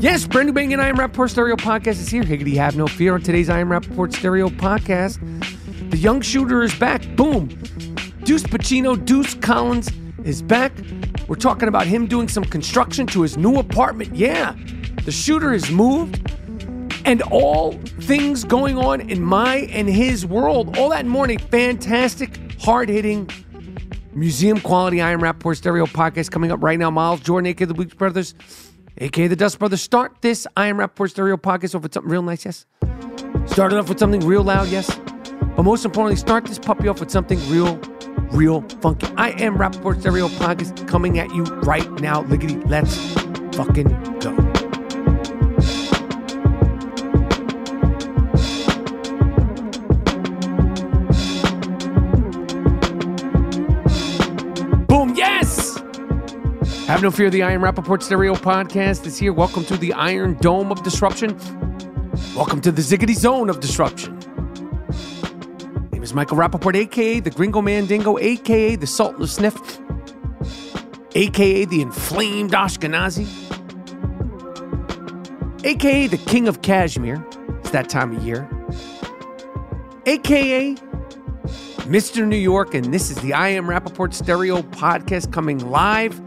Yes, brand new banging I Am Rapaport Stereo Podcast is here. Higgity, have no fear. On today's I Am Rapaport Stereo Podcast, the young shooter is back. Boom. Deuce Pacino, Deuce Collins is back. We're talking about him doing some construction to his new apartment. Yeah, the shooter has moved. And all things going on in my and his world. All that morning. Fantastic, hard hitting, museum quality I Am Rapaport Stereo Podcast coming up right now. Miles Jordan, aka the Weeks Brothers aka the Dust Brothers. Start this I Am Rapaport Stereo podcast off with something real nice, yes. Start it off with something real loud, yes. But most importantly, start this puppy off with something real, real funky. I Am Rapaport Stereo podcast coming at you right now. Liggity, let's fucking go. Have no fear, the Iron Rapaport Stereo Podcast is here. Welcome to the Iron Dome of Disruption. Welcome to the Ziggity Zone of Disruption. My name is Michael Rapaport, aka the Gringo Mandingo, aka the Sultan of Sniff, aka the Inflamed Ashkenazi, aka the King of Kashmir. It's that time of year. aka Mr. New York, and this is the I Am Rapaport Stereo Podcast coming live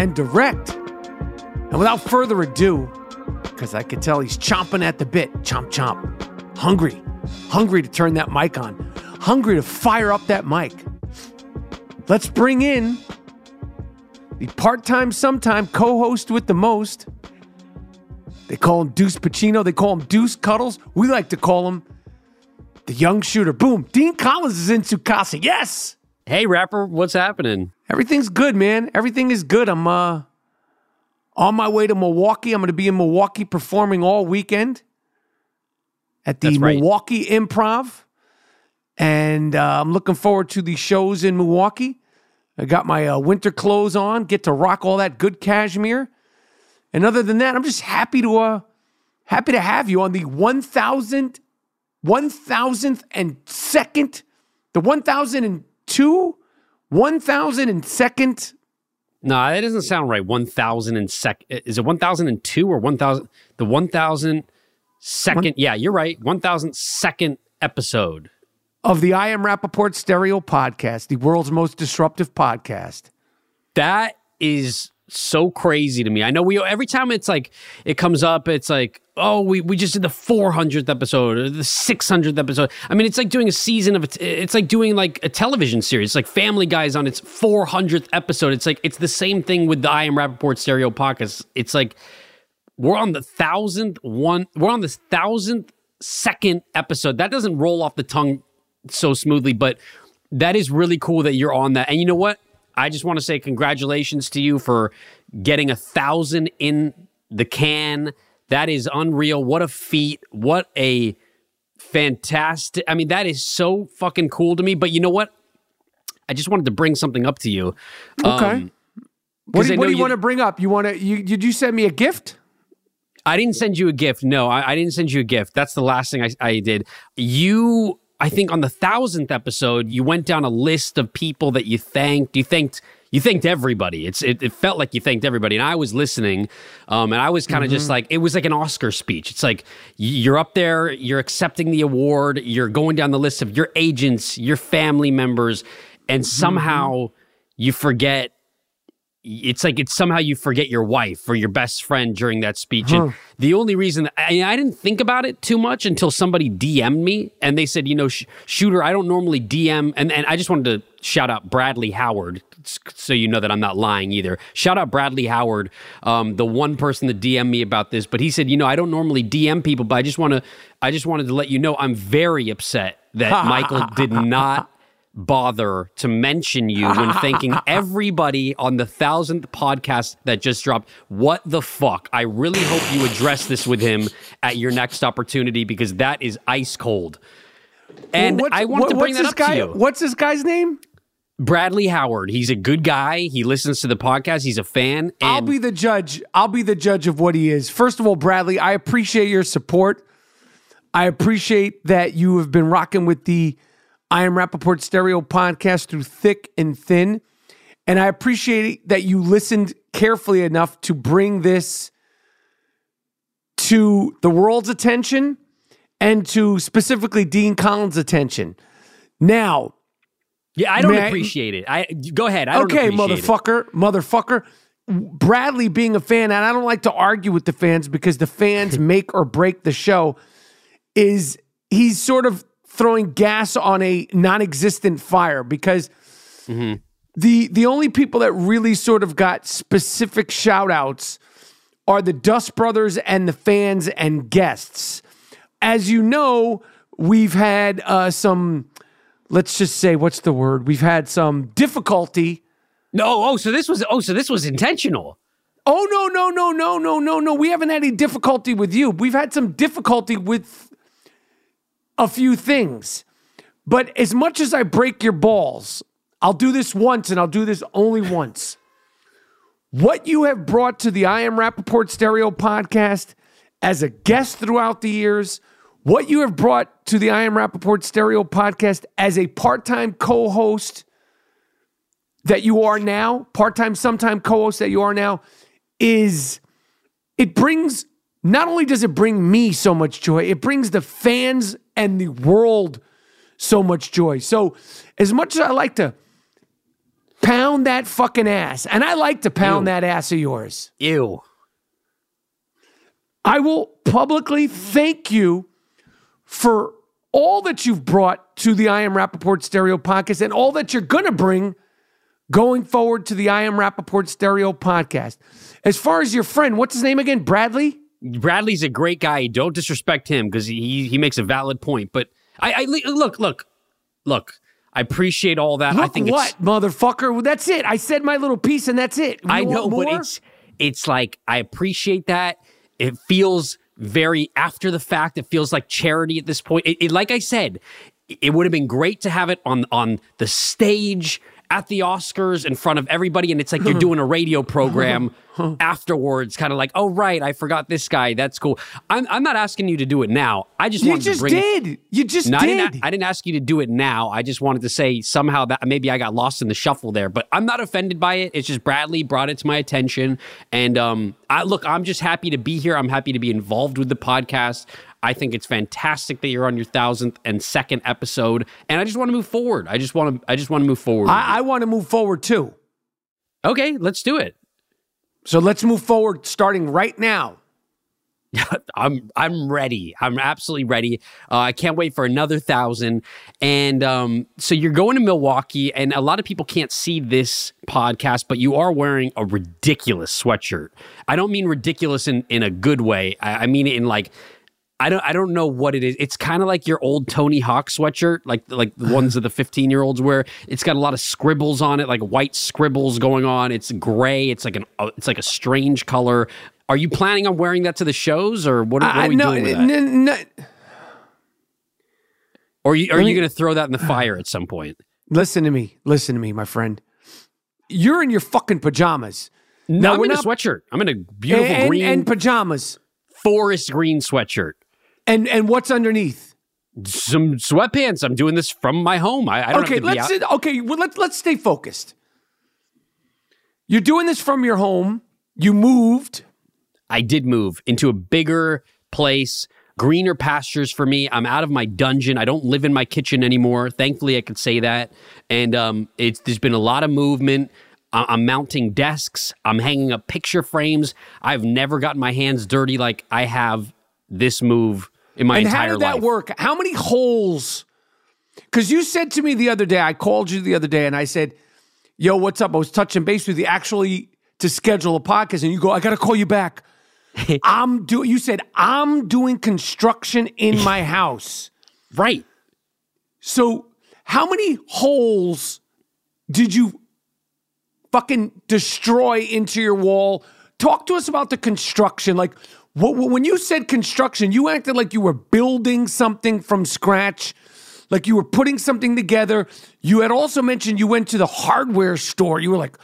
and direct. And without further ado, because I could tell he's chomping at the bit, chomp chomp, hungry, hungry to turn that mic on, hungry to fire up that mic. Let's bring in the part time, sometime co host with the most. They call him Deuce Pacino, they call him Deuce Cuddles. We like to call him the young shooter. Boom, Dean Collins is in Sukasa. Yes! Hey, rapper, what's happening? Everything's good, man. Everything is good. I'm uh on my way to Milwaukee. I'm going to be in Milwaukee performing all weekend at the right. Milwaukee Improv, and uh, I'm looking forward to the shows in Milwaukee. I got my uh, winter clothes on, get to rock all that good cashmere, and other than that, I'm just happy to uh happy to have you on the 1000 1000th and second, the 1002 1002nd No, that doesn't sound right. 1000 and sec. Is it 1002 or 1000? The 1000 second. One- yeah, you're right. 1000 second episode. of the I Am Rapaport Stereo Podcast, the world's most disruptive podcast. That is so crazy to me. I know we every time it's like it comes up, it's like, oh, we, we just did the 400th episode or the 600th episode. I mean, it's like doing a season of it. It's like doing like a television series. It's like Family Guys on its 400th episode. It's like it's the same thing with the I Am Rapaport Stereo podcast. It's like we're on the thousandth one. We're on the thousandth second episode. That doesn't roll off the tongue so smoothly, but that is really cool that you're on that. And you know what? I just want to say congratulations to you for getting a thousand in the can. That is unreal. What a feat. What a fantastic. I mean, that is so fucking cool to me. But you know what? I just wanted to bring something up to you. Okay. Um, what do, you, what do you, you want to bring up? You want to? You did you send me a gift? I didn't send you a gift. No, I, I didn't send you a gift. That's the last thing I, I did. You I think on the thousandth episode, you went down a list of people that you thanked. You thanked you thanked everybody. It's it, it felt like you thanked everybody, and I was listening, um, and I was kind of mm-hmm. just like it was like an Oscar speech. It's like you're up there, you're accepting the award, you're going down the list of your agents, your family members, and mm-hmm. somehow you forget it's like it's somehow you forget your wife or your best friend during that speech. Huh. And the only reason I, I, didn't think about it too much until somebody DM'd me and they said, you know, sh- shooter, I don't normally DM. And, and I just wanted to shout out Bradley Howard so you know that I'm not lying either. Shout out Bradley Howard, um, the one person that DM'd me about this, but he said, you know, I don't normally DM people, but I just want to, I just wanted to let you know I'm very upset that Michael did not bother to mention you when thanking everybody on the thousandth podcast that just dropped. What the fuck? I really hope you address this with him at your next opportunity because that is ice cold. And well, I want what, to bring that up guy, to you. What's this guy's name? Bradley Howard. He's a good guy. He listens to the podcast. He's a fan. I'll be the judge. I'll be the judge of what he is. First of all, Bradley, I appreciate your support. I appreciate that you have been rocking with the I am Rapaport Stereo podcast through thick and thin. And I appreciate that you listened carefully enough to bring this to the world's attention and to specifically Dean Collins' attention. Now, yeah, I don't appreciate I, it. I go ahead. I okay, motherfucker, it. motherfucker. Bradley being a fan, and I don't like to argue with the fans because the fans make or break the show. Is he's sort of throwing gas on a non-existent fire because mm-hmm. the the only people that really sort of got specific shout outs are the Dust Brothers and the fans and guests. As you know, we've had uh, some let's just say what's the word? We've had some difficulty. No, oh, so this was oh, so this was intentional. Oh no, no, no, no, no, no, no. We haven't had any difficulty with you. We've had some difficulty with a few things. But as much as I break your balls, I'll do this once and I'll do this only once. What you have brought to the I Am Rapaport Stereo podcast as a guest throughout the years, what you have brought to the I Am Rapaport Stereo podcast as a part time co host that you are now, part time, sometime co host that you are now, is it brings not only does it bring me so much joy, it brings the fans and the world so much joy. So, as much as I like to pound that fucking ass, and I like to pound Ew. that ass of yours. Ew. I will publicly thank you for all that you've brought to the I Am Rapaport Stereo podcast and all that you're going to bring going forward to the I Am Rapaport Stereo podcast. As far as your friend, what's his name again? Bradley? Bradley's a great guy. Don't disrespect him because he he makes a valid point. But I, I look look look. I appreciate all that. Look I think what motherfucker. That's it. I said my little piece, and that's it. You I know, but it's it's like I appreciate that. It feels very after the fact. It feels like charity at this point. It, it, like I said, it would have been great to have it on on the stage at the Oscars in front of everybody, and it's like you're doing a radio program afterwards, kind of like, oh right, I forgot this guy. That's cool. I'm, I'm not asking you to do it now. I just you wanted just to bring. Did you just no, did? I didn't, I didn't ask you to do it now. I just wanted to say somehow that maybe I got lost in the shuffle there, but I'm not offended by it. It's just Bradley brought it to my attention, and um, I look, I'm just happy to be here. I'm happy to be involved with the podcast. I think it's fantastic that you're on your thousandth and second episode, and I just want to move forward. I just want to. I just want to move forward. I, I want to move forward too. Okay, let's do it. So let's move forward starting right now. I'm I'm ready. I'm absolutely ready. Uh, I can't wait for another thousand. And um, so you're going to Milwaukee, and a lot of people can't see this podcast, but you are wearing a ridiculous sweatshirt. I don't mean ridiculous in in a good way. I, I mean it in like I don't I don't know what it is. It's kind of like your old Tony Hawk sweatshirt, like like the ones that the 15 year olds wear. It's got a lot of scribbles on it, like white scribbles going on. It's gray. It's like an uh, it's like a strange color. Are you planning on wearing that to the shows, or what, what are we no, doing with that? n- n- or you, are you going to throw that in the fire at some point? listen to me. Listen to me, my friend. You're in your fucking pajamas. No, I'm in not- a sweatshirt. I'm in a beautiful and, green and pajamas. forest green sweatshirt. And and what's underneath? Some sweatpants. I'm doing this from my home. I, I don't okay, let's out. okay. Well, let's let's stay focused. You're doing this from your home. You moved. I did move into a bigger place, greener pastures for me. I'm out of my dungeon. I don't live in my kitchen anymore. Thankfully, I could say that. And um, it's there's been a lot of movement. I'm mounting desks. I'm hanging up picture frames. I've never gotten my hands dirty like I have this move in my and entire how did that life. work? How many holes? Because you said to me the other day, I called you the other day, and I said, "Yo, what's up?" I was touching base with you actually to schedule a podcast, and you go, "I got to call you back." I'm doing. You said I'm doing construction in my house. Right. So, how many holes did you fucking destroy into your wall? Talk to us about the construction. Like, when you said construction, you acted like you were building something from scratch, like you were putting something together. You had also mentioned you went to the hardware store. You were like,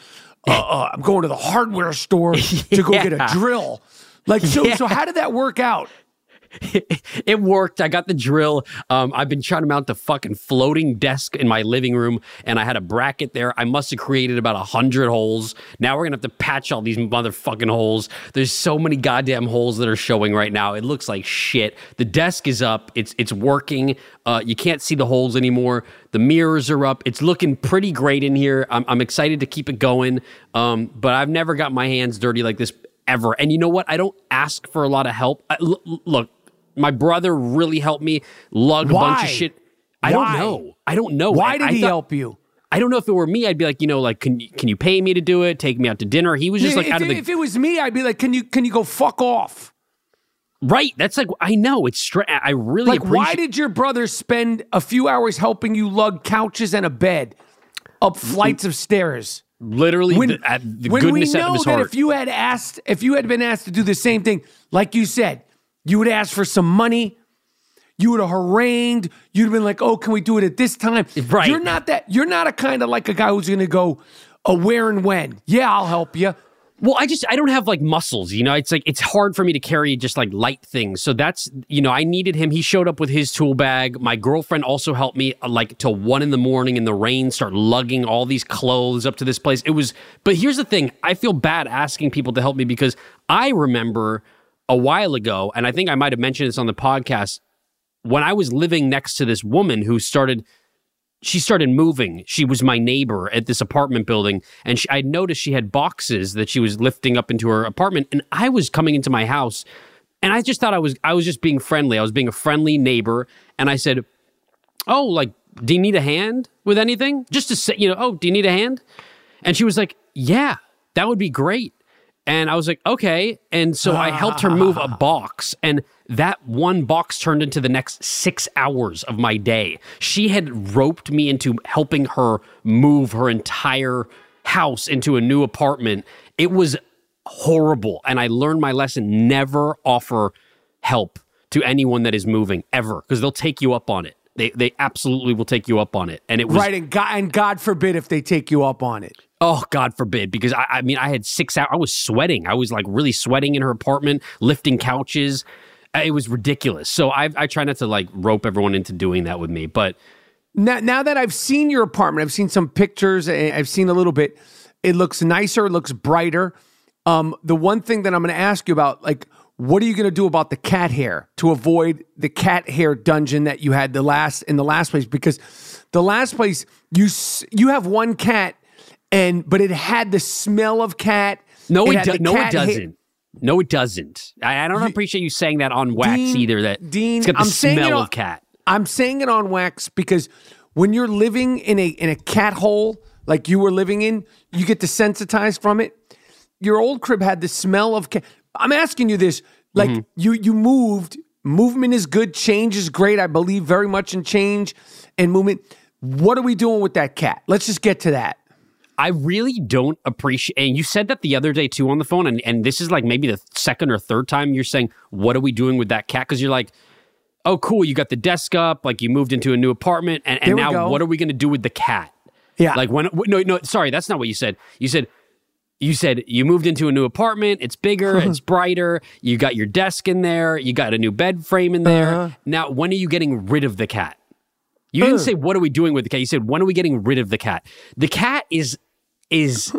uh, uh, I'm going to the hardware store to go get a drill. Like, so, so how did that work out? it worked. I got the drill. Um, I've been trying to mount the fucking floating desk in my living room, and I had a bracket there. I must have created about a hundred holes. Now we're gonna have to patch all these motherfucking holes. There's so many goddamn holes that are showing right now. It looks like shit. The desk is up. It's it's working. Uh, you can't see the holes anymore. The mirrors are up. It's looking pretty great in here. I'm, I'm excited to keep it going. Um, but I've never got my hands dirty like this ever. And you know what? I don't ask for a lot of help. I, l- look, my brother really helped me lug a bunch of shit. I Why? don't know. I don't know. Why I- did I he thought- help you? I don't know if it were me. I'd be like, you know, like, can you, can you pay me to do it? Take me out to dinner. He was just like if, out of the if it was me, I'd be like, "Can you can you go fuck off?" right. That's like I know it's straight. I really Like, appreciate. why did your brother spend a few hours helping you lug couches and a bed up flights of stairs? literally When, the, at the when we know that if you had asked, if you had been asked to do the same thing, like you said, you would ask for some money. You would have harangued. You'd have been like, "Oh, can we do it at this time?" Right. You're not that. You're not a kind of like a guy who's going to go, "A where and when?" Yeah, I'll help you. Well, I just I don't have like muscles, you know. It's like it's hard for me to carry just like light things. So that's you know I needed him. He showed up with his tool bag. My girlfriend also helped me uh, like till one in the morning in the rain, start lugging all these clothes up to this place. It was, but here's the thing: I feel bad asking people to help me because I remember a while ago, and I think I might have mentioned this on the podcast when I was living next to this woman who started she started moving. She was my neighbor at this apartment building, and she, I noticed she had boxes that she was lifting up into her apartment. And I was coming into my house, and I just thought I was I was just being friendly. I was being a friendly neighbor, and I said, "Oh, like, do you need a hand with anything? Just to say, you know, oh, do you need a hand?" And she was like, "Yeah, that would be great." And I was like, okay. And so I helped her move a ah. box, and that one box turned into the next six hours of my day. She had roped me into helping her move her entire house into a new apartment. It was horrible. And I learned my lesson never offer help to anyone that is moving ever, because they'll take you up on it. They, they absolutely will take you up on it. And it was Right, and God, and God forbid if they take you up on it. Oh, God forbid. Because I, I mean, I had six hours. I was sweating. I was like really sweating in her apartment, lifting couches. Uh, It was ridiculous. So I, I try not to like rope everyone into doing that with me. But Now, now that I've seen your apartment, I've seen some pictures. and I've seen a little bit. It looks nicer. It looks brighter. Um, the one thing that I'm going to ask you about, like, what are you going to do about the cat hair to avoid the cat hair dungeon that you had the last in the last place? Because the last place you you have one cat, and but it had the smell of cat. No, it, had do- no, it doesn't. No, it doesn't. I, I don't appreciate you saying that on wax Dean- either. That Dean, it's got the I'm saying it smell on- of cat. I'm saying it on wax because when you're living in a in a cat hole like you were living in, you get desensitized from it. Your old crib had the smell of cat. I'm asking you this: like Mm-hmm. you you moved, movement is good, change is great. I believe very much in change and movement. What are we doing with that cat? Let's just get to that. I really don't appreciate. And you said that the other day too on the phone, and, and this is like maybe the second or third time you're saying, "What are we doing with that cat?" Because you're like, "Oh, cool, you got the desk up, like you moved into a new apartment, and, and now go. what are we going to do with the cat?" Yeah, Like when? No, no, sorry, that's not what you said. You said. You said you moved into a new apartment. It's bigger. it's brighter. You got your desk in there. You got a new bed frame in there. Uh-huh. Now, when are you getting rid of the cat? You didn't say what are we doing with the cat. You said when are we getting rid of the cat? The cat is is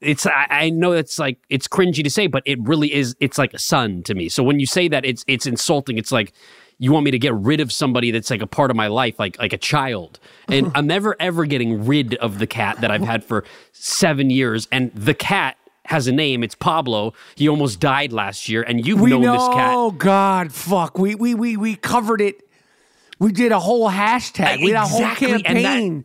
it's I, I know it's like it's cringy to say, but it really is. It's like a son to me. So when you say that, it's it's insulting. It's like you want me to get rid of somebody that's like a part of my life, like like a child. And I'm never ever getting rid of the cat that I've had for seven years. And the cat has a name. It's Pablo. He almost died last year, and you've we known know. this cat. Oh God, fuck. We we we we covered it. We did a whole hashtag. We had a whole Exactly, and that- campaign.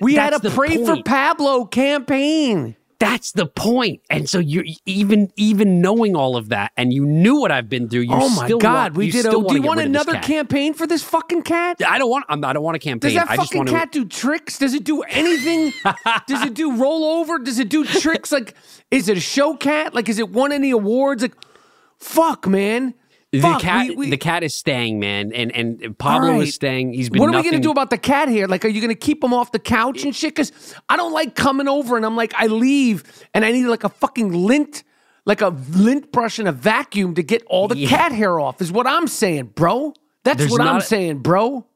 We had a pray for. Pablo campaign. That's the point. And so you even even knowing all of that, and you knew what I've been through. You oh my still God, want, we did. A, do you want rid of this another campaign for this fucking cat? I don't want. I'm, I don't want a campaign. Does that I fucking to. cat do tricks? Does it do anything? Does it do rollover? Does it do tricks? Like, is it a show cat? Like, is it won any awards? Like, fuck, man. The Fuck, cat, we- we- the cat is staying, man, and and Pablo right. is staying. He's been. What are we gonna do about the cat here? Like, are you gonna keep him off the couch and shit? Because I don't like coming over and I'm like, I leave and I need like a fucking lint, like a lint brush and a vacuum to get all the Yeah. cat hair off. Is what I'm saying, bro. That's There's what I'm a- saying, bro.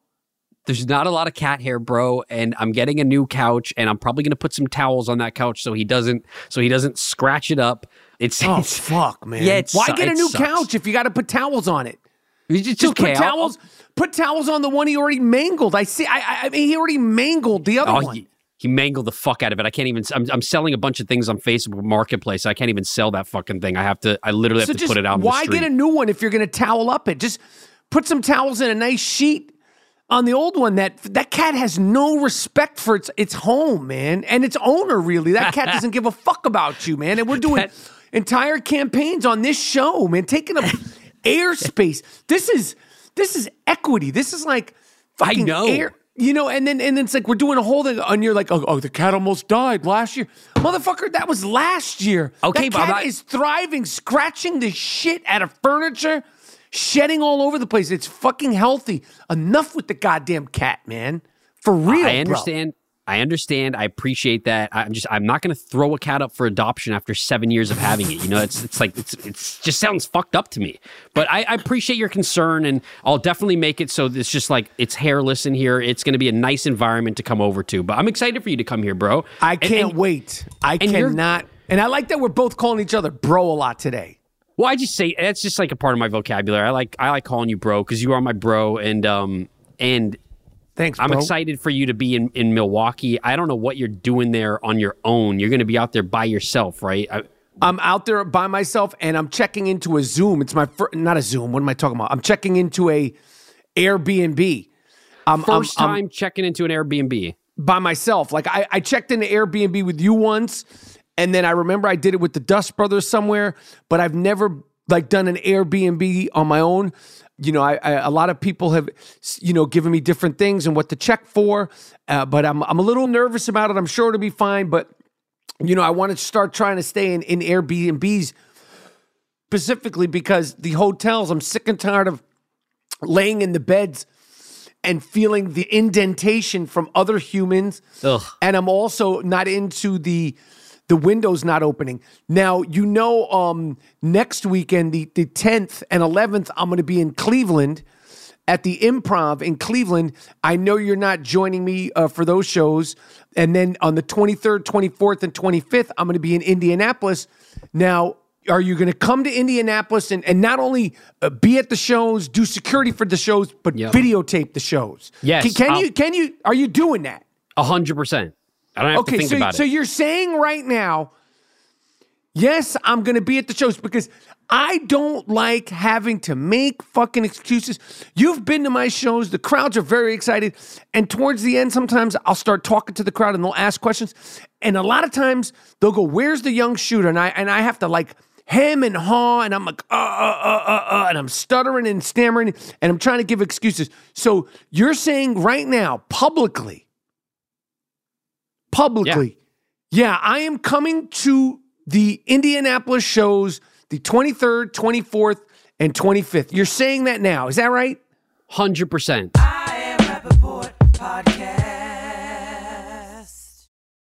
There's not a lot of cat hair, bro, and I'm getting a new couch, and I'm probably gonna put some towels on that couch so he doesn't so he doesn't scratch it up. It's, Oh it's fuck, man. Yeah, Why get a new sucks. couch if you got to put towels on it? just, Just okay. put I'll- towels. Put towels on the one he already mangled. I see. I, I, I mean, he already mangled the other Oh, one. he, he mangled the fuck out of it. I can't even. I'm, I'm selling a bunch of things on Facebook Marketplace. I can't even sell that fucking thing. I have to. I literally have so to just put it out. why the get a new one if you're going to towel up it? Just put some towels in a nice sheet on the old one. That that cat has no respect for its its home, man, and its owner. Really, that cat doesn't give a fuck about you, man. And we're doing That- entire campaigns on this show, man, taking up airspace. This is this is equity. This is like fucking know. air. You know, and then and then it's like we're doing a whole thing, and you're like, oh, oh, the cat almost died last year, motherfucker. That was last year. Okay, that cat not- is thriving, scratching the shit out of furniture, shedding all over the place. It's fucking healthy. Enough with the goddamn cat, man. For real, I bro. I understand. I appreciate that. I'm just. I'm not going to throw a cat up for adoption after seven years of having it. You know, it's it's like it's it's just sounds fucked up to me. But I, I appreciate your concern, and I'll definitely make it so it's just like it's hairless in here. It's going to be a nice environment to come over to. But I'm excited for you to come here, bro. I can't and- wait. I and cannot. And I like that we're both calling each other bro a lot today. Well, I just say that's just like a part of my vocabulary. I like I like calling you bro because you are my bro, and um and Thanks, I'm excited for you to be in, in Milwaukee. I don't know what you're doing there on your own. You're going to be out there by yourself, right? I, I'm out there by myself and I'm checking into a Zoom. It's my fir- not a Zoom. What am I talking about? I'm checking into a Airbnb. I'm, I'm- first I'm time checking into an Airbnb. by myself. Like I, I checked into Airbnb with you once, and then I remember I did it with the Dust Brothers somewhere, but I've never like done an Airbnb on my own. You know, I, I a lot of people have, you know, given me different things and what to check for, uh, but I'm I'm a little nervous about it. I'm sure it'll be fine, but you know, I want to start trying to stay in, in Airbnbs specifically because the hotels, I'm sick and tired of laying in the beds and feeling the indentation from other humans. Ugh. And I'm also not into the the windows not opening. Now, you know, um, next weekend, the, the 10th and 11th, I'm going to be in Cleveland at the improv in Cleveland. I know you're not joining me uh, for those shows. And then on the 23rd, 24th, and 25th, I'm going to be in Indianapolis. Now, are you going to come to Indianapolis and, and not only uh, be at the shows, do security for the shows, but Yep. videotape the shows? Yes, Can, can you? Can you? Are you doing that? A hundred percent. I don't have to Okay, think so about so it. you're saying right now Yes, I'm going to be at the shows because I don't like having to make fucking excuses. You've been to my shows, the crowds are very excited. And towards the end, sometimes I'll start talking to the crowd and they'll ask questions. And a lot of times they'll go, Where's the young shooter? And I and I have to like hem and haw, and I'm like, uh, uh, uh, uh, uh, and I'm stuttering and stammering, and I'm trying to give excuses. So you're saying right now, publicly, publicly, yeah, yeah I am coming to the Indianapolis shows the 23rd, 24th, and 25th. You're saying that now. Is that right? 100%.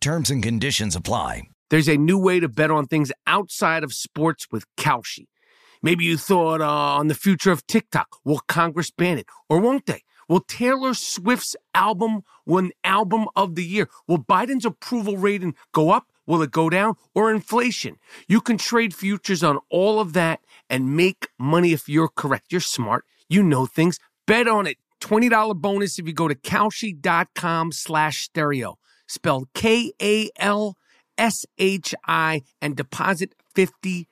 Terms and conditions apply. There's a new way to bet on things outside of sports with Kalshi. Maybe you thought uh, on the future of TikTok. Will Congress ban it? Or won't they? Will Taylor Swift's album win Album of the Year? Will Biden's approval rating go up? Will it go down? Or inflation? You can trade futures on all of that and make money if you're correct. You're smart. You know things. Bet on it. $20 bonus if you go to Kalshi.com slash stereo spelled K A L S H I, and deposit $50.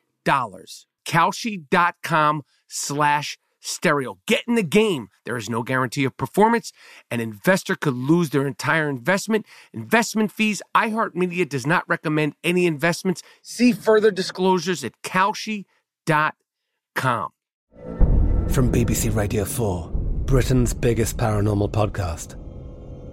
Kalshi.com slash stereo. Get in the game. There is no guarantee of performance. An investor could lose their entire investment. Investment fees. iHeartMedia does not recommend any investments. See further disclosures at Kalshi.com. From BBC Radio 4, Britain's biggest paranormal podcast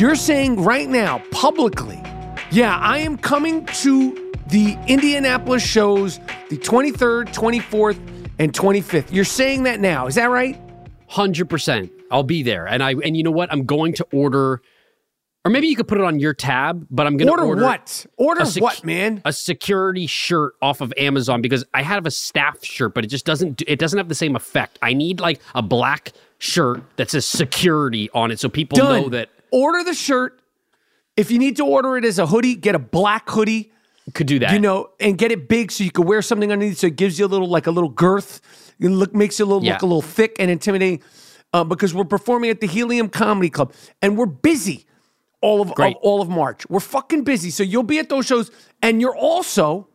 You're saying right now, publicly, yeah, I am coming to the Indianapolis shows the 23rd, 24th, and 25th. You're saying that now. Is that right? 100%. I'll be there. And I and you know what? I'm going to order or maybe you could put it on your tab, but I'm going to order, order what? Order sec- what, man? A security shirt off of Amazon because I have a staff shirt, but it just doesn't it doesn't have the same effect. I need like a black shirt that says security on it so people Done. know that order the shirt. If you need to order it as a hoodie, get a black hoodie. Could do that, you know, and get it big so you can wear something underneath, so it gives you a little like a little girth. It look makes you a little Yeah. look a little thick and intimidating. Uh, because we're performing at the Helium Comedy Club and we're busy all of, of all of March. We're fucking busy, so you'll be at those shows, and you're also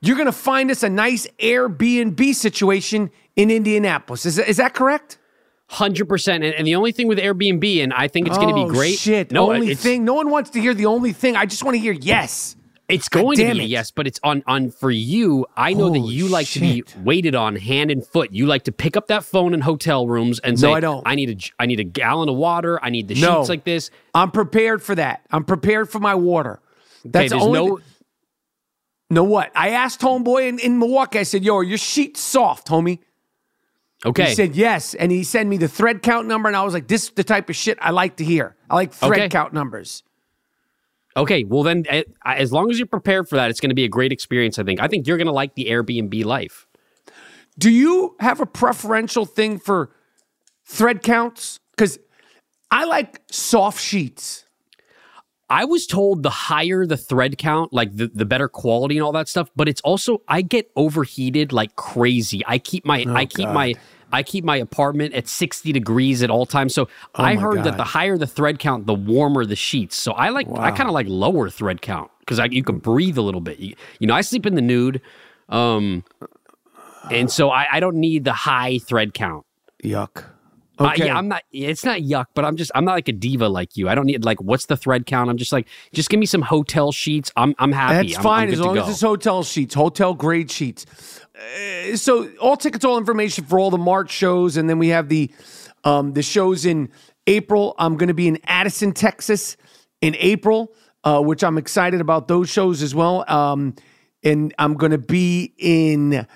you're gonna find us a nice Airbnb situation in Indianapolis. Is is that correct? Hundred percent, and, the only thing with Airbnb, and I think it's going to Oh, be great. Shit, no, only thing. No one wants to hear the only thing. I just want to hear yes. It's going to be it. yes, but it's on on for you. I know that you like to be waited on hand and foot. You like to pick up that phone in hotel rooms and No, say, I don't. I need a I need a gallon of water. I need the No. sheets like this." I'm prepared for that. I'm prepared for my water. Okay, That's there's only. no no what? I asked homeboy in, in Milwaukee. I said, "Yo, are your sheets soft, homie?" Okay. He said yes, and he sent me the thread count number, and I was like, "This is the type of shit I like to hear. I like thread Okay. count numbers." Okay, well then, eh, as long as you're prepared for that, it's going to be a great experience. I think. I think you're going to like the Airbnb life. Do you have a preferential thing for thread counts? Because I like soft sheets. I was told the higher the thread count, like the, the better quality and all that stuff. But it's also I get overheated like crazy. I keep my Oh, I keep my I keep my apartment at 60 degrees at all times. So I Oh my heard that the higher the thread count, the warmer the sheets. So I like I kind of like lower thread count because you can breathe a little bit. You, you know, I sleep in the nude, um, and so I, I don't need the high thread count. Yuck. Okay. yeah, I'm not. It's not yuck, but I'm just. I'm not like a diva like you. I don't need like what's the thread count. I'm just like, just give me some hotel sheets. I'm. I'm happy. That's I'm- fine I'm as long as it's hotel sheets, hotel grade sheets. Uh, so all tickets, all information for all the March shows, and then we have the um, the shows in April. I'm going to be in Addison, Texas, in April, uh, which I'm excited about those shows as well. Um, and I'm going to be in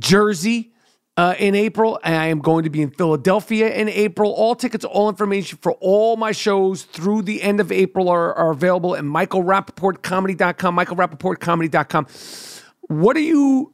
Jersey. Uh, in April, and I am going to be in Philadelphia in April. All tickets, all information for all my shows through the end of April are, are available at michaelrapaportcomedy.com, michaelrapaportcomedy.com. What are you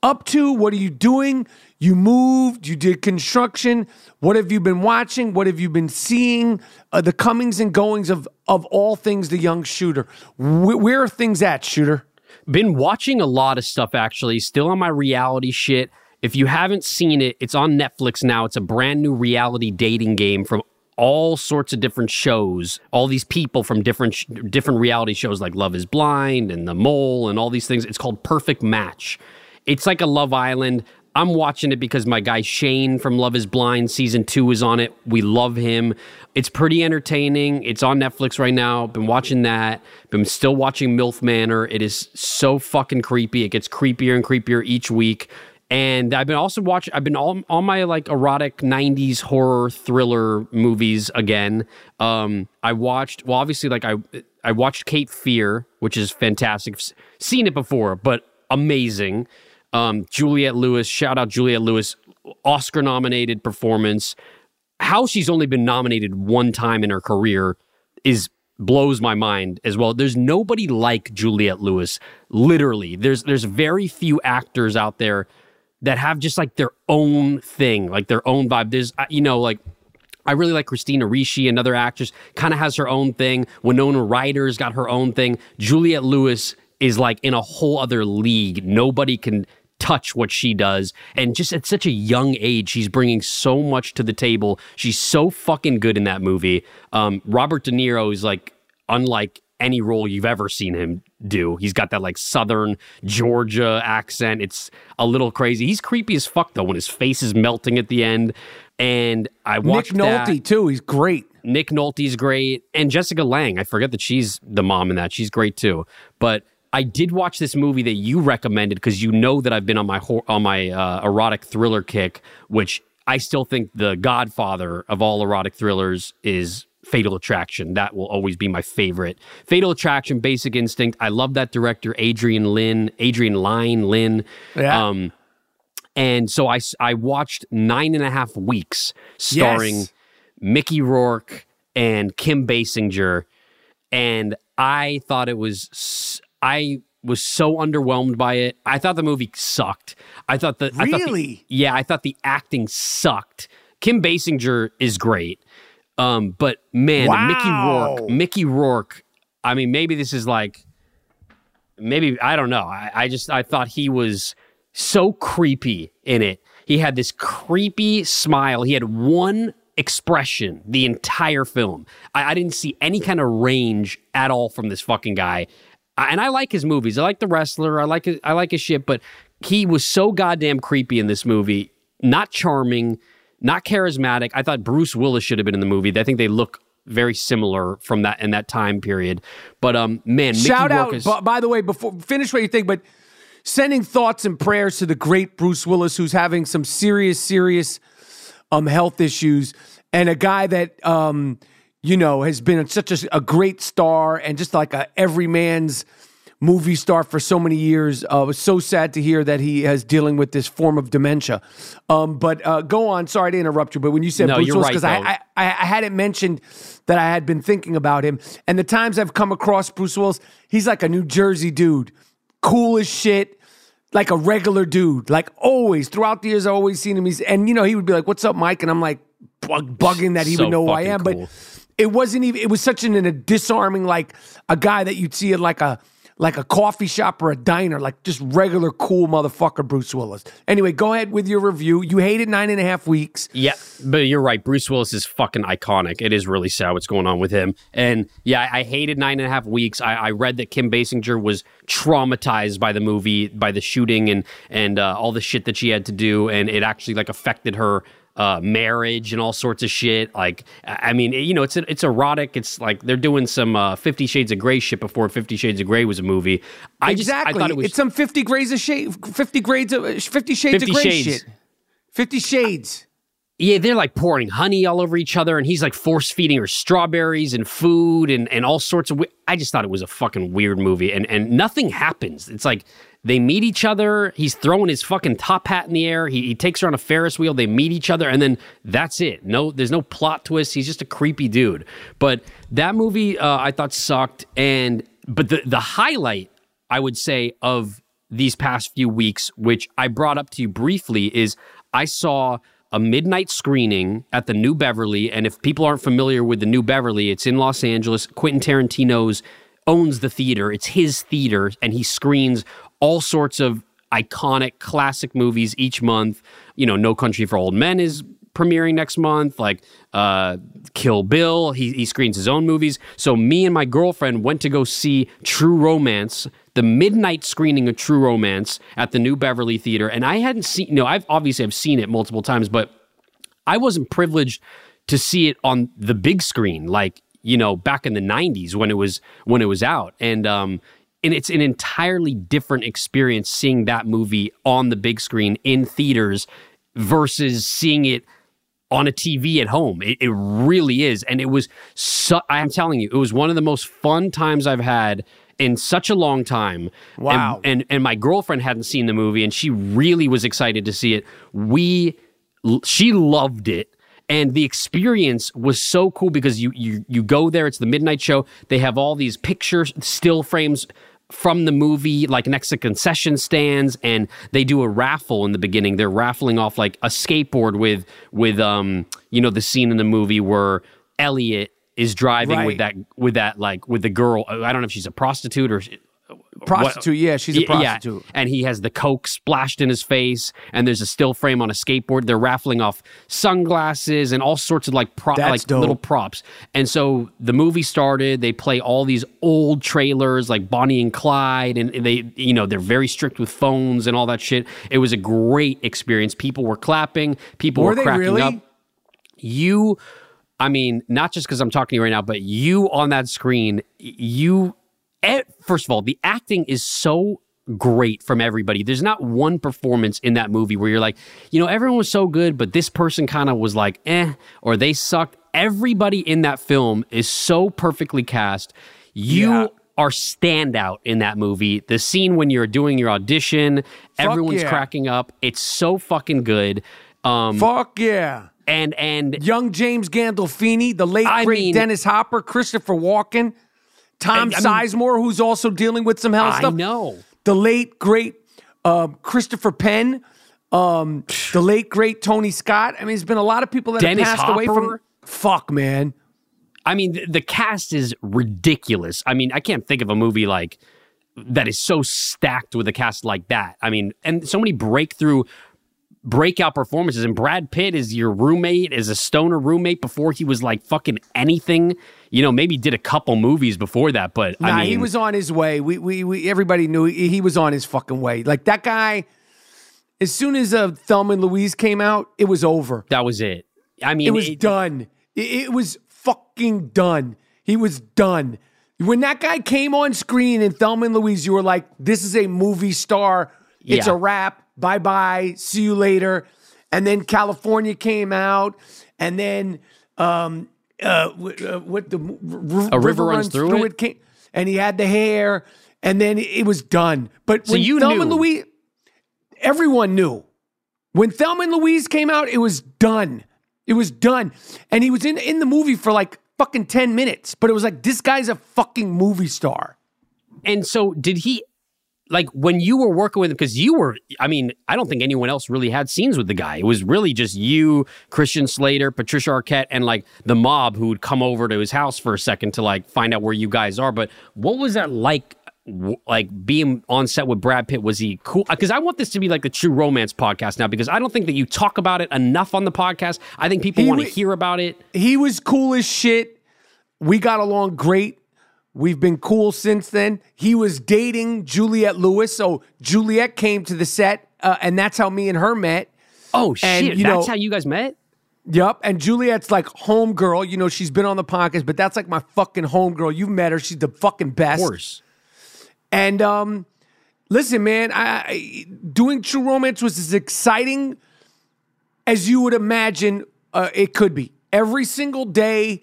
up to? What are you doing? You moved, you did construction. What have you been watching? What have you been seeing? Uh, the comings and goings of of all things the young shooter. Wh- where are things at, shooter? Been watching a lot of stuff actually. Still on my reality shit. If you haven't seen it, it's on Netflix now. It's a brand new reality dating game from all sorts of different shows. All these people from different sh- different reality shows like Love is Blind and The Mole and all these things. It's called Perfect Match. It's like a Love Island. I'm watching it because my guy Shane from Love is Blind season 2 is on it. We love him. It's pretty entertaining. It's on Netflix right now. Been watching that. Been still watching MILF Manor. It is so fucking creepy. It gets creepier and creepier each week. And I've been also watching. I've been all on my like erotic '90s horror thriller movies again. Um, I watched. Well, obviously, like I I watched Cape Fear, which is fantastic. I've seen it before, but amazing. Um, Juliette Lewis, shout out Juliette Lewis, Oscar nominated performance. How she's only been nominated one time in her career is blows my mind as well. There's nobody like Juliette Lewis. Literally, there's there's very few actors out there that have just like their own thing, like their own vibe. There's you know like I really like Christina Ricci, another actress, kind of has her own thing. Winona Ryder's got her own thing. Juliette Lewis is like in a whole other league. Nobody can touch what she does. And just at such a young age, she's bringing so much to the table. She's so fucking good in that movie. Um, Robert De Niro is like unlike any role you've ever seen him do. He's got that like southern Georgia accent. It's a little crazy. He's creepy as fuck though when his face is melting at the end. And I Nick watched that. Nolte too. He's great. Nick Nolte's great, and Jessica Lange. I forget that she's the mom in that. She's great too. But I did watch this movie that you recommended because you know that I've been on my hor- on my uh, erotic thriller kick, which I still think the Godfather of all erotic thrillers is Fatal Attraction. That will always be my favorite. Fatal Attraction, Basic Instinct. I love that director, Adrian Lynn, Adrian Lyne Lynn. Yeah. Um, and so I, I watched nine and a half weeks starring Yes. Mickey Rourke and Kim Basinger, and I thought it was I was so underwhelmed by it. I thought the movie sucked. I thought the I thought the- Really? yeah, I thought the acting sucked. Kim Basinger is great, um, but man, Mickey Rourke, Mickey Rourke. I mean, maybe this is like maybe I don't know. I, I just I thought he was so creepy in it. He had this creepy smile. He had one expression the entire film. I, I didn't see any kind of range at all from this fucking guy. I, and I like his movies. I like The Wrestler. I like his, I like his shit. But he was so goddamn creepy in this movie. Not charming, not charismatic. I thought Bruce Willis should have been in the movie. I think they look very similar from that in that time period. But um, man, Mickey Shout Rourke out, bu- by the way, before finish what you think, but sending thoughts and prayers to the great Bruce Willis, who's having some serious, serious um, health issues, and a guy that um, you know has been such a, a great star and just like a everyman's movie star for so many years. Uh, so sad to hear that he has dealing with this form of dementia. Um, but uh, go on. Sorry to interrupt you, but when you said No, Bruce Willis, right, because I. I, I I hadn't mentioned that I had been thinking about him, and the times I've come across Bruce Willis, he's like a New Jersey dude, cool as shit. Like a regular dude, like always throughout the years, I've always seen him. He's and you know he would be like, "What's up, Mike?" And I'm like, bug, bugging that he So would know who I am. cool. But it wasn't even. It was such an, a disarming, like a guy that you'd see at like a like a coffee shop or a diner, like just regular cool motherfucker, Bruce Willis. Anyway, go ahead with your review. You hated nine and a half weeks. Yeah, but you're right. Bruce Willis is fucking iconic. It is really sad what's going on with him. And yeah, I hated nine and a half weeks. I, I read that Kim Basinger was traumatized by the movie, by the shooting, and and uh, all the shit that she had to do, and it actually like affected her uh, marriage and all sorts of shit. Like, I mean, you know, it's it's erotic. It's like they're doing some uh, Fifty Shades of Grey shit before Fifty Shades of Grey was a movie. I exactly. just I thought it was it's some fifty grades of shade, fifty grades of fifty shades 50 of gray shades. shit. Fifty shades. Yeah, they're like pouring honey all over each other, and he's like force feeding her strawberries and food and, and all sorts of. We- I just thought it was a fucking weird movie, and and nothing happens. It's like they meet each other. He's throwing his fucking top hat in the air. He, he takes her on a Ferris wheel. They meet each other, and then that's it. No, there's no plot twist. He's just a creepy dude. But that movie, uh, I thought sucked. And but the the highlight, I would say, of these past few weeks, which I brought up to you briefly, is I saw a midnight screening at the New Beverly. And if people aren't familiar with the New Beverly, it's in Los Angeles. Quentin Tarantino's owns the theater. It's his theater, and he screens all sorts of iconic classic movies each month. You know, No Country for Old Men is premiering next month, like uh, Kill Bill. He, he screens his own movies. So me and my girlfriend went to go see True Romance, the midnight screening of True Romance at the New Beverly Theater. And I hadn't seen, know, I've obviously I've seen it multiple times, but I wasn't privileged to see it on the big screen, like you know, back in the '90s when it was when it was out, and um, and it's an entirely different experience seeing that movie on the big screen in theaters versus seeing it on a TV at home. It, it really is, and it was. Su- I'm telling you, it was one of the most fun times I've had in such a long time. Wow. And, and and my girlfriend hadn't seen the movie, and she really was excited to see it. We she loved it and the experience was so cool because you you you go there it's the midnight show. They have all these pictures still frames from the movie like next to concession stands and they do a raffle in the beginning. They're raffling off like a skateboard with with um you know the scene in the movie where Elliot is driving with that with that like with the girl. I don't know if she's a prostitute or Prostitute, yeah, she's a yeah, prostitute. and he has the coke splashed in his face, and there's a still frame on a skateboard. They're raffling off sunglasses and all sorts of like prop, That's like dope. little props. And so the movie started. They play all these old trailers like Bonnie and Clyde, and they, you know, they're very strict with phones and all that shit. It was a great experience. People were clapping. People Were were, cracking really? up. You, I mean, not just because I'm talking to you right now, but you on that screen, you first of all, the acting is so great from everybody. There's not one performance in that movie where you're like, you know, everyone was so good, but this person kind of was like, eh, or they sucked. Everybody in that film is so perfectly cast. You Yeah. are standout in that movie. The scene when you're doing your audition, everyone's yeah. cracking up. It's so fucking good. Um, Fuck yeah. and and Young James Gandolfini, the late I great mean- Dennis Hopper, Christopher Walken, Tom I- I mean- Sizemore, who's also dealing with some health I stuff. I know. The late great um, Christopher Penn, um, the late great Tony Scott. I mean, there's been a lot of people that Dennis have passed away from. Fuck, man. I mean, the, the cast is ridiculous. I mean, I can't think of a movie like that is so stacked with a cast like that. I mean, and so many breakthrough breakout performances. And Brad Pitt is your roommate, is a stoner roommate before he was like fucking anything. You know, maybe did a couple movies before that, but Nah, I mean, he was on his way. We, we, we everybody knew he, he was on his fucking way. Like that guy. As soon as uh, Thelma and Louise came out, it was over. that was it. I mean, It was done. It, it was fucking done. He was done. When that guy came on screen in Thelma and Louise, you were like, "This is a movie star. It's Yeah. a wrap. Bye bye. See you later." And then Kalifornia came out, and then um, uh, what, uh, the r- A River Runs Through It? came, and he had the hair, and then it was done. But So when you Thelma and. Louise, everyone knew. When Thelma and Louise came out, it was done. It was done. And he was in, in the movie for like fucking 10 minutes. But it was like, this guy's a fucking movie star. And so did he like when you were working with him because you were I mean, I don't think anyone else really had scenes with the guy. It was really just you, Christian Slater, Patricia Arquette, and like the mob who would come over to his house for a second to like find out where you guys are. But what was that like? Like being on set with Brad Pitt, was he cool? Uh, because I want this to be like the true romance podcast now. Because I don't think that you talk about it enough on the podcast. I think people want to hear about it. He was cool as shit. We got along great. We've been cool since then. He was dating Juliette Lewis. So Juliette came to the set, uh, and that's how me and her met. Oh shit! You that's know- how you guys met. Yep. And Juliette's like homegirl. You know, she's been on the podcast, but that's like my fucking homegirl. You've met her. She's the fucking best. Of course. And um, listen, man, I, I, doing True Romance was as exciting as you would imagine uh, it could be. Every single day,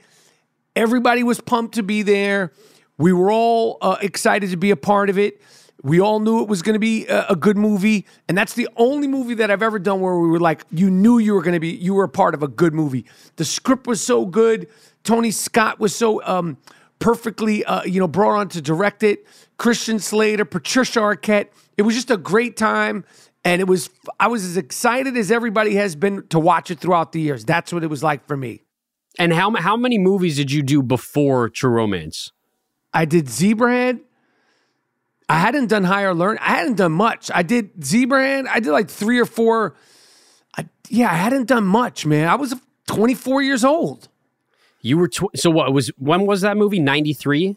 everybody was pumped to be there. We were all uh, excited to be a part of it. We all knew it was going to be a, a, good movie, and that's the only movie that I've ever done where we were like, you knew you were going to be, you were a part of a good movie. The script was so good. Tony Scott was so um, perfectly, uh, you know, brought on to direct it. Christian Slater, Patricia Arquette. It was just a great time, and it was. I was as excited as everybody has been to watch it throughout the years. That's what it was like for me. And how how many movies did you do before True Romance? I did Zebrahead. I hadn't done higher learn. I hadn't done much. I did Zebrahead. I did like three or four. I, yeah, I hadn't done much, man. I was 24 years old. You were tw- so what was when was that movie? 93?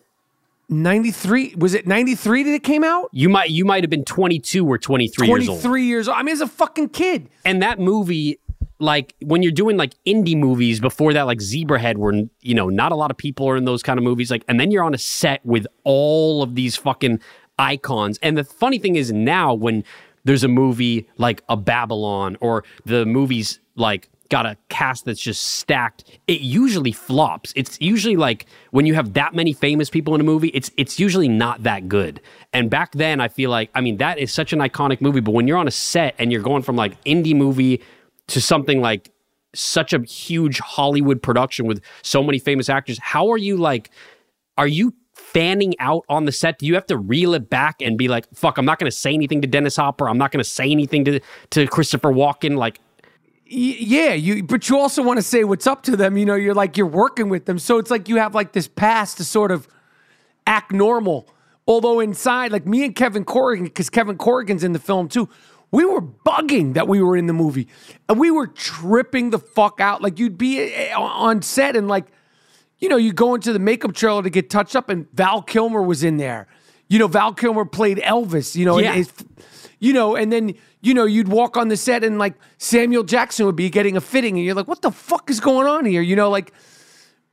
93 was it 93 that it came out you might you might have been 22 or 23 23 years old years old i mean as a fucking kid and that movie like when you're doing like indie movies before that like zebrahead where you know not a lot of people are in those kind of movies like and then you're on a set with all of these fucking icons and the funny thing is now when there's a movie like a babylon or the movies like got a cast that's just stacked, it usually flops. It's usually like when you have that many famous people in a movie, it's it's usually not that good. And back then, I feel like I mean that is such an iconic movie, but when you're on a set and you're going from like indie movie to something like such a huge Hollywood production with so many famous actors, how are you like are you fanning out on the set? Do you have to reel it back and be like, "Fuck, I'm not going to say anything to Dennis Hopper. I'm not going to say anything to to Christopher Walken." Like, yeah, you but you also want to say what's up to them. You know, you're like you're working with them, so it's like you have like this past to sort of act normal. Although inside, like me and Kevin Corrigan, because Kevin Corrigan's in the film too, we were bugging that we were in the movie, and we were tripping the fuck out. Like you'd be eh, on set and like, you know, you go into the makeup trailer to get touched up, and Val Kilmer was in there. You know, Val Kilmer played Elvis. You know, yeah. and, you know, and then you know, you'd walk on the set and like Samuel Jackson would be getting a fitting, and you're like, what the fuck is going on here? You know, like,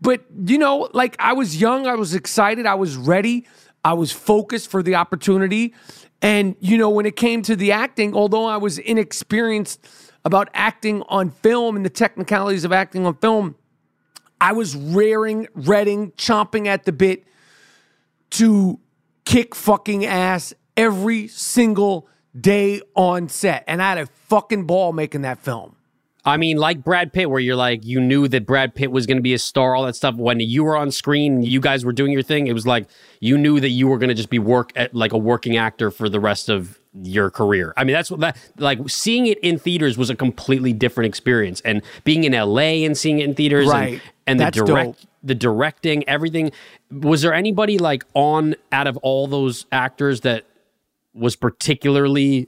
but you know, like I was young, I was excited, I was ready, I was focused for the opportunity. And, you know, when it came to the acting, although I was inexperienced about acting on film and the technicalities of acting on film, I was raring, reading, chomping at the bit to kick fucking ass every single day on set. And I had a fucking ball making that film. I mean, like Brad Pitt, where you're like, you knew that Brad Pitt was going to be a star, all that stuff. When you were on screen, you guys were doing your thing. It was like you knew that you were going to just be work at like a working actor for the rest of your career. I mean, that's what that like seeing it in theaters was a completely different experience, and being in LA and seeing it in theaters, right? And, and the direct, dope. the directing, everything. Was there anybody like on out of all those actors that was particularly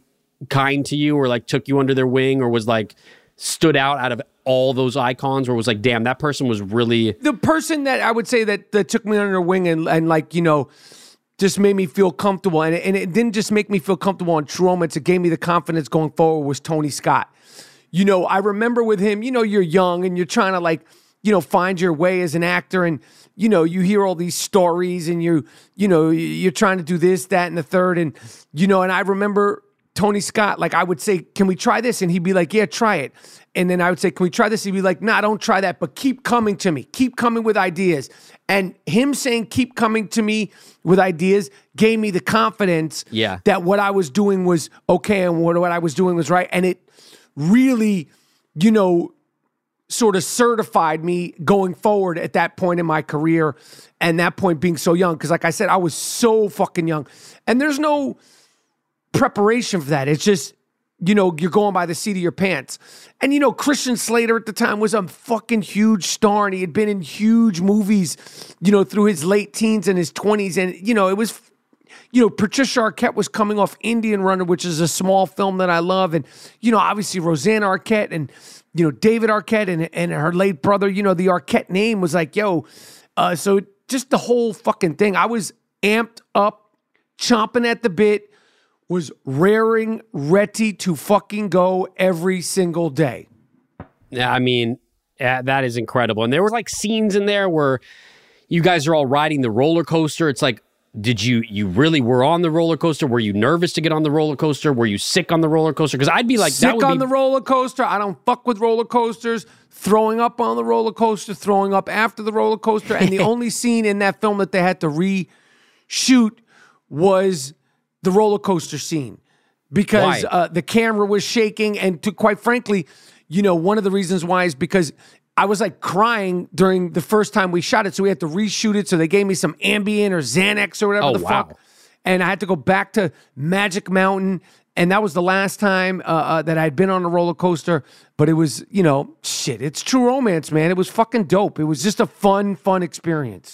kind to you or like took you under their wing or was like stood out out of all those icons or was like damn that person was really the person that i would say that, that took me under wing and, and like you know just made me feel comfortable and it, and it didn't just make me feel comfortable on True Romance. It gave me the confidence going forward was Tony Scott. You know, I remember with him, you know, you're young and you're trying to like, you know, find your way as an actor and you know, you hear all these stories and you, you know, you're trying to do this, that, and the third. And, you know, and I remember Tony Scott, like I would say, can we try this? And he'd be like, yeah, try it. And then I would say, can we try this? He'd be like, nah, don't try that, but keep coming to me. Keep coming with ideas. And him saying, keep coming to me with ideas gave me the confidence yeah. that what I was doing was okay and what, what I was doing was right. And it really, you know, sort of certified me going forward at that point in my career and that point being so young because like i said i was so fucking young and there's no preparation for that it's just you know you're going by the seat of your pants and you know christian slater at the time was a fucking huge star and he had been in huge movies you know through his late teens and his 20s and you know it was you know, Patricia Arquette was coming off Indian Runner, which is a small film that I love. And, you know, obviously Rosanna Arquette and, you know, David Arquette and, and her late brother, you know, the Arquette name was like, yo, uh, so just the whole fucking thing. I was amped up, chomping at the bit, was raring, ready to fucking go every single day. Yeah, I mean, Yeah, that is incredible. And there were like scenes in there where you guys are all riding the roller coaster. It's like, did you you really were on the roller coaster? Were you nervous to get on the roller coaster? Were you sick on the roller coaster? Because I'd be like, sick that would on be, the roller coaster. I don't fuck with roller coasters. Throwing up on the roller coaster, throwing up after the roller coaster, and the only scene in that film that they had to reshoot was the roller coaster scene because uh, the camera was shaking, and to quite frankly, you know, one of the reasons why is because I was like crying during the first time we shot it, so we had to reshoot it. So they gave me some Ambien or Xanax or whatever Oh, the wow. fuck and I had to go back to Magic Mountain. And that was the last time uh, uh, that I'd been on a roller coaster. But it was, you know, shit. It's true romance, man. It was fucking dope. It was just a fun, fun experience.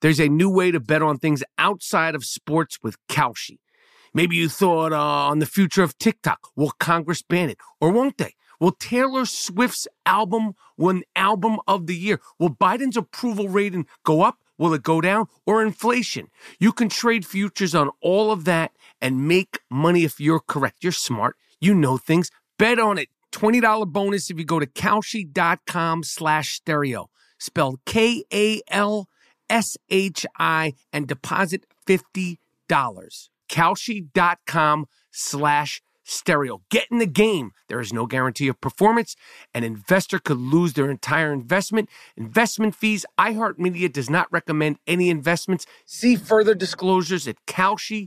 There's a new way to bet on things outside of sports with Kalshi. Maybe you thought uh, on the future of TikTok. Will Congress ban it? Or won't they? Will Taylor Swift's album win Album of the Year? Will Biden's approval rating go up? Will it go down? Or inflation? You can trade futures on all of that and make money if you're correct. You're smart. You know things. Bet on it. $20 bonus if you go to Kalshi.com slash stereo. Spelled K-A-L S-H-I and deposit $50. Kalshi.com slash stereo. Get in the game. There is no guarantee of performance. An investor could lose their entire investment. Investment fees. iHeartMedia does not recommend any investments. See further disclosures at Kalshi.com.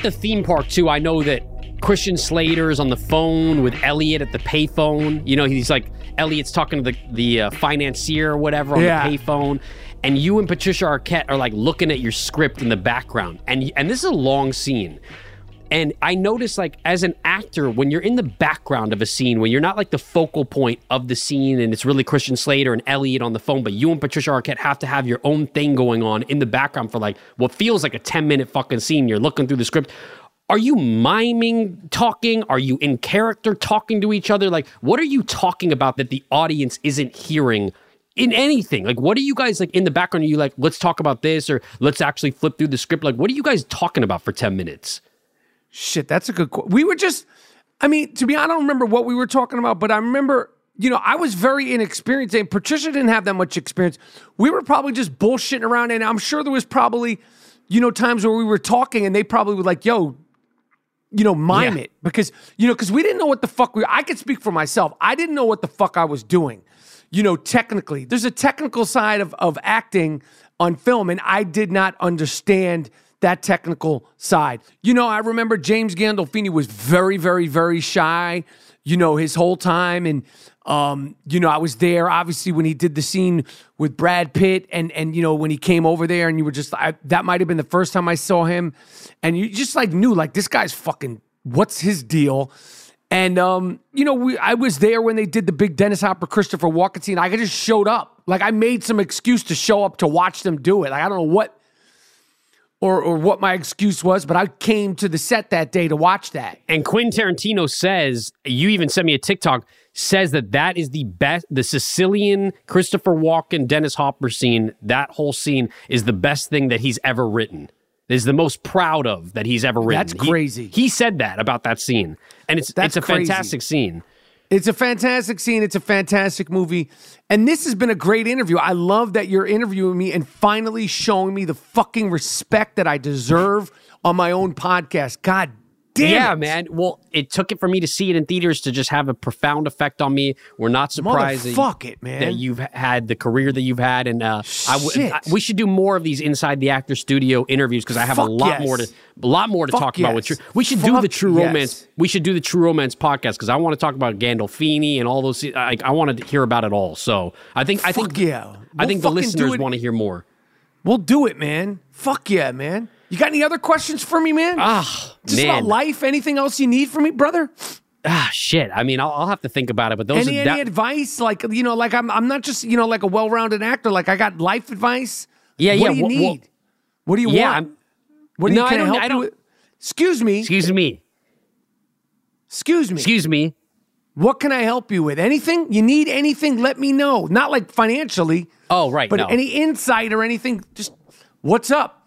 At the theme park too, I know that Christian Slater is on the phone with Elliot at the payphone. You know, he's like Elliot's talking to the the uh, financier or whatever on Yeah. the payphone, and you and Patricia Arquette are like looking at your script in the background, and and this is a long scene. And I notice, like, as an actor, when you're in the background of a scene, when you're not like the focal point of the scene, and it's really Christian Slater and Elliot on the phone, but you and Patricia Arquette have to have your own thing going on in the background for like what feels like a 10 minute fucking scene. You're looking through the script. Are you miming talking? Are you in character talking to each other? Like, what are you talking about that the audience isn't hearing in anything? Like, what are you guys like in the background? Are you like, let's talk about this or let's actually flip through the script? Like, what are you guys talking about for 10 minutes? Shit, that's a good. Qu- we were just. I mean, to be, honest, I don't remember what we were talking about, but I remember. You know, I was very inexperienced, and Patricia didn't have that much experience. We were probably just bullshitting around, and I'm sure there was probably, you know, times where we were talking, and they probably were like, "Yo, you know, mime Yeah. it," because you know, because we didn't know what the fuck we. I could speak for myself. I didn't know what the fuck I was doing. You know, technically, there's a technical side of of acting on film, and I did not understand that technical side. You know, I remember James Gandolfini was very, very, very shy. You know, his whole time, and um, you know, I was there obviously when he did the scene with Brad Pitt, and and you know when he came over there, and you were just I, that might have been the first time I saw him, and you just like knew like this guy's fucking what's his deal. And um, you know, we I was there when they did the big Dennis Hopper Christopher Walken scene. I just showed up. Like I made some excuse to show up to watch them do it. Like I don't know what or or what my excuse was, but I came to the set that day to watch that. And Quentin Tarantino says, you even sent me a TikTok, says that that is the best, the Sicilian Christopher Walken, Dennis Hopper scene, that whole scene is the best thing that he's ever written. Is the most proud of that he's ever written. That's He- crazy. He, said that about that scene. And it's That's it's a crazy. fantastic scene. It's a fantastic scene. It's a fantastic movie. And this has been a great interview. I love that you're interviewing me and finally showing me the fucking respect that I deserve on my own podcast. God damn yeah, it. man. Well, it took it for me to see it in theaters to just have a profound effect on me. We're not surprised that, Motherfuck it, man. that you've had the career that you've had, and uh, I w-. I- we should do more of these inside the actor studio interviews because I have Fuck a lot yes. more to a lot more to Fuck talk about with yes. true. We should do the true yes. romance. We should do the true romance podcast because I want to talk about Gandolfini and all those. I, I want to hear about it all. So I think I think yeah. I We'll think the listeners want to hear more. We'll do it, man. Fuck yeah, man. You got any other questions for me, man? Ah, Just about life? Anything else you need from me, brother? Ah, shit. I mean, I'll, I'll have to think about it. But those Any, are any advice? Like, you know, like I'm I'm not just, you know, like a well-rounded actor. Like I got life advice. Yeah, what yeah, do you wha- need? what do you yeah. want? I'm- What do you No, I can I don't- help I you don't- with? Excuse me. excuse me. Excuse me. Excuse me. What can I help you with? Anything? You need anything? Let me know. Not like financially, Oh, right. but no. any insight or anything. Just what's up?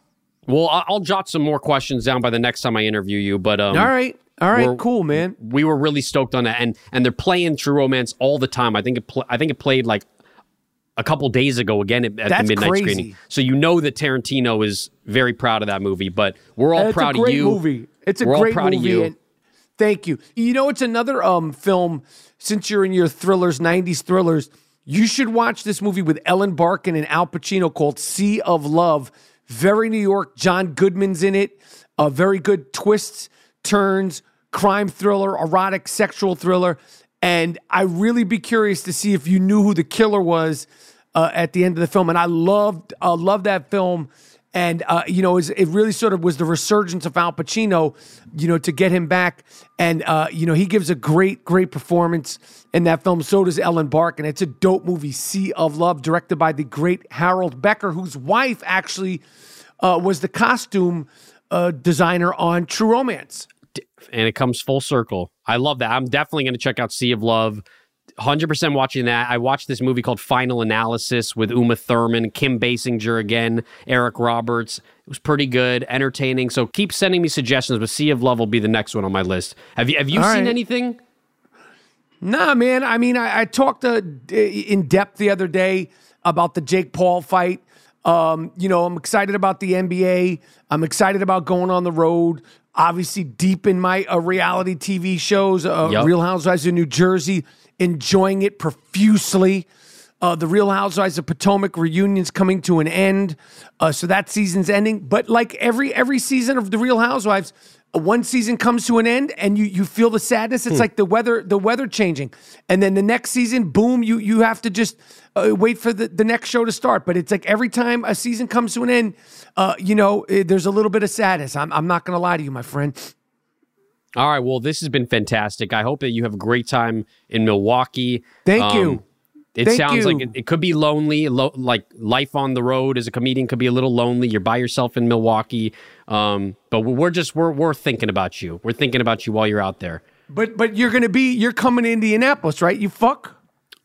Well, I'll jot some more questions down by the next time I interview you. But um, All right. All right. Cool, man. we were really stoked on that, and and they're playing True Romance all the time. I think it pl- I think it played like a couple days ago again at, at the midnight crazy. screening. So you know that Tarantino is very proud of that movie. But we're all it's proud of you. movie. It's a We're all great proud of you. and thank you. You know, it's another um film. Since you're in your thrillers, '90s thrillers, you should watch this movie with Ellen Barkin and Al Pacino called Sea of Love. Very New York. John Goodman's in it. A very good twists, turns, crime thriller, erotic, sexual thriller. And I really be curious to see if you knew who the killer was uh, at the end of the film. And I loved, uh, loved that film. And uh, you know, it, really sort of was the resurgence of Al Pacino, you know, to get him back. And uh, you know, he gives a great, great performance in that film. So does Ellen Barkin. It's a dope movie, Sea of Love, directed by the great Harold Becker, whose wife actually uh, was the costume uh, designer on True Romance. and it comes full circle. I love that. I'm definitely going to check out Sea of Love. 100% watching that. I watched this movie called Final Analysis with Uma Thurman, Kim Basinger again, Eric Roberts. It was pretty good, entertaining. So keep sending me suggestions, but Sea of Love will be the next one on my list. Have you have you All seen right. anything? Nah, man. I mean, I, I talked uh, in depth the other day about the Jake Paul fight. Um, you know, I'm excited about the NBA. I'm excited about going on the road. Obviously, deep in my uh, reality TV shows, uh, Yup. Real Housewives of New Jersey, enjoying it profusely. Uh, the Real Housewives of Potomac reunions coming to an end, uh, so that season's ending. But like every every season of the Real Housewives, uh, one season comes to an end, and you you feel the sadness. It's like the weather the weather changing, and then the next season, boom, you you have to just uh, wait for the, the next show to start. But it's like every time a season comes to an end, uh, you know, eh, there's a little bit of sadness. I'm I'm not gonna lie to you, my friend. All right. Well, this has been fantastic. I hope that you have a great time in Milwaukee. Thank you. It Thank sounds like it, it could be lonely. Lo- like life on the road as a comedian could be a little lonely. You're by yourself in Milwaukee. Um, but we're just we're we're thinking about you. We're thinking about you while you're out there. But but you're gonna be you're coming to Indianapolis, right? You fuck.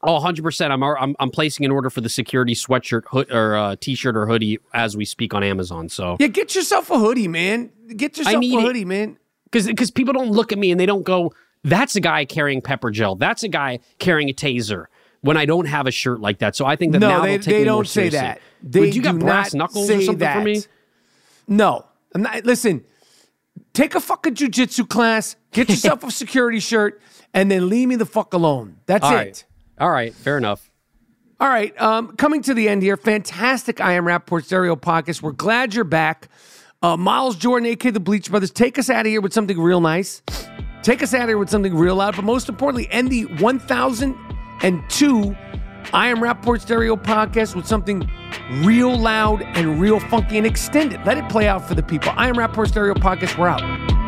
Oh, 100 percent. I'm I'm I'm placing an order for the security sweatshirt, hood, or uh, t-shirt or hoodie as we speak on Amazon. So Yeah, get yourself a hoodie, man. Get yourself a it. hoodie, man. Because because people don't look at me and they don't go, "That's a guy carrying pepper gel. That's a guy carrying a taser." When I don't have a shirt like that, so I think that No, now they, they'll take they don't say seriously. that. They Would you got brass knuckles or something that. for me? No, I'm not. Listen, take a fucking jujitsu class, get yourself a security shirt, and then leave me the fuck alone. That's All it. right, all right, fair enough. All right. Um, coming to the end here, fantastic I Am Rapaport Stereo podcast. We're glad you're back. Uh, Miles Jordan, aka the Bleach Brothers, take us out of here with something real nice. Take us out of here with something real loud, but most importantly, end the 1002 I Am Rapaport Stereo podcast with something real loud and real funky and extended. Let it play out for the people. I Am Rapaport Stereo podcast. We're out.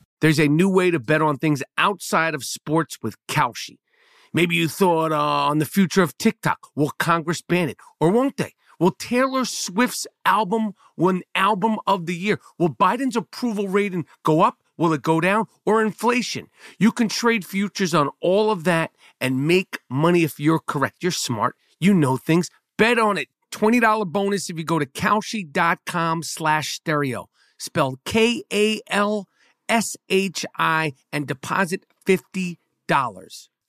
There's a new way to bet on things outside of sports with Kalshi. Maybe you thought uh, on the future of TikTok. Will Congress ban it? Or won't they? Will Taylor Swift's album win Album of the Year? Will Biden's approval rating go up? Will it go down? Or inflation? You can trade futures on all of that and make money if you're correct. You're smart. You know things. Bet on it. $20 bonus if you go to Kalshi.com slash stereo spelled K A L S H I, and deposit $50.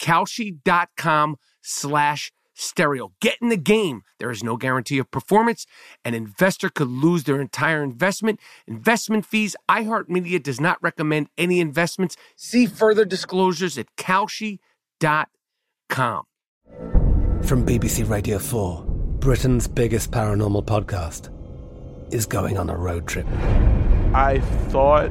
Kalshi.com slash stereo. Get in the game. There is no guarantee of performance. An investor could lose their entire investment. Investment fees. iHeartMedia does not recommend any investments. See further disclosures at Kalshi.com. From BBC Radio 4, Britain's biggest paranormal podcast is going on a road trip. I thought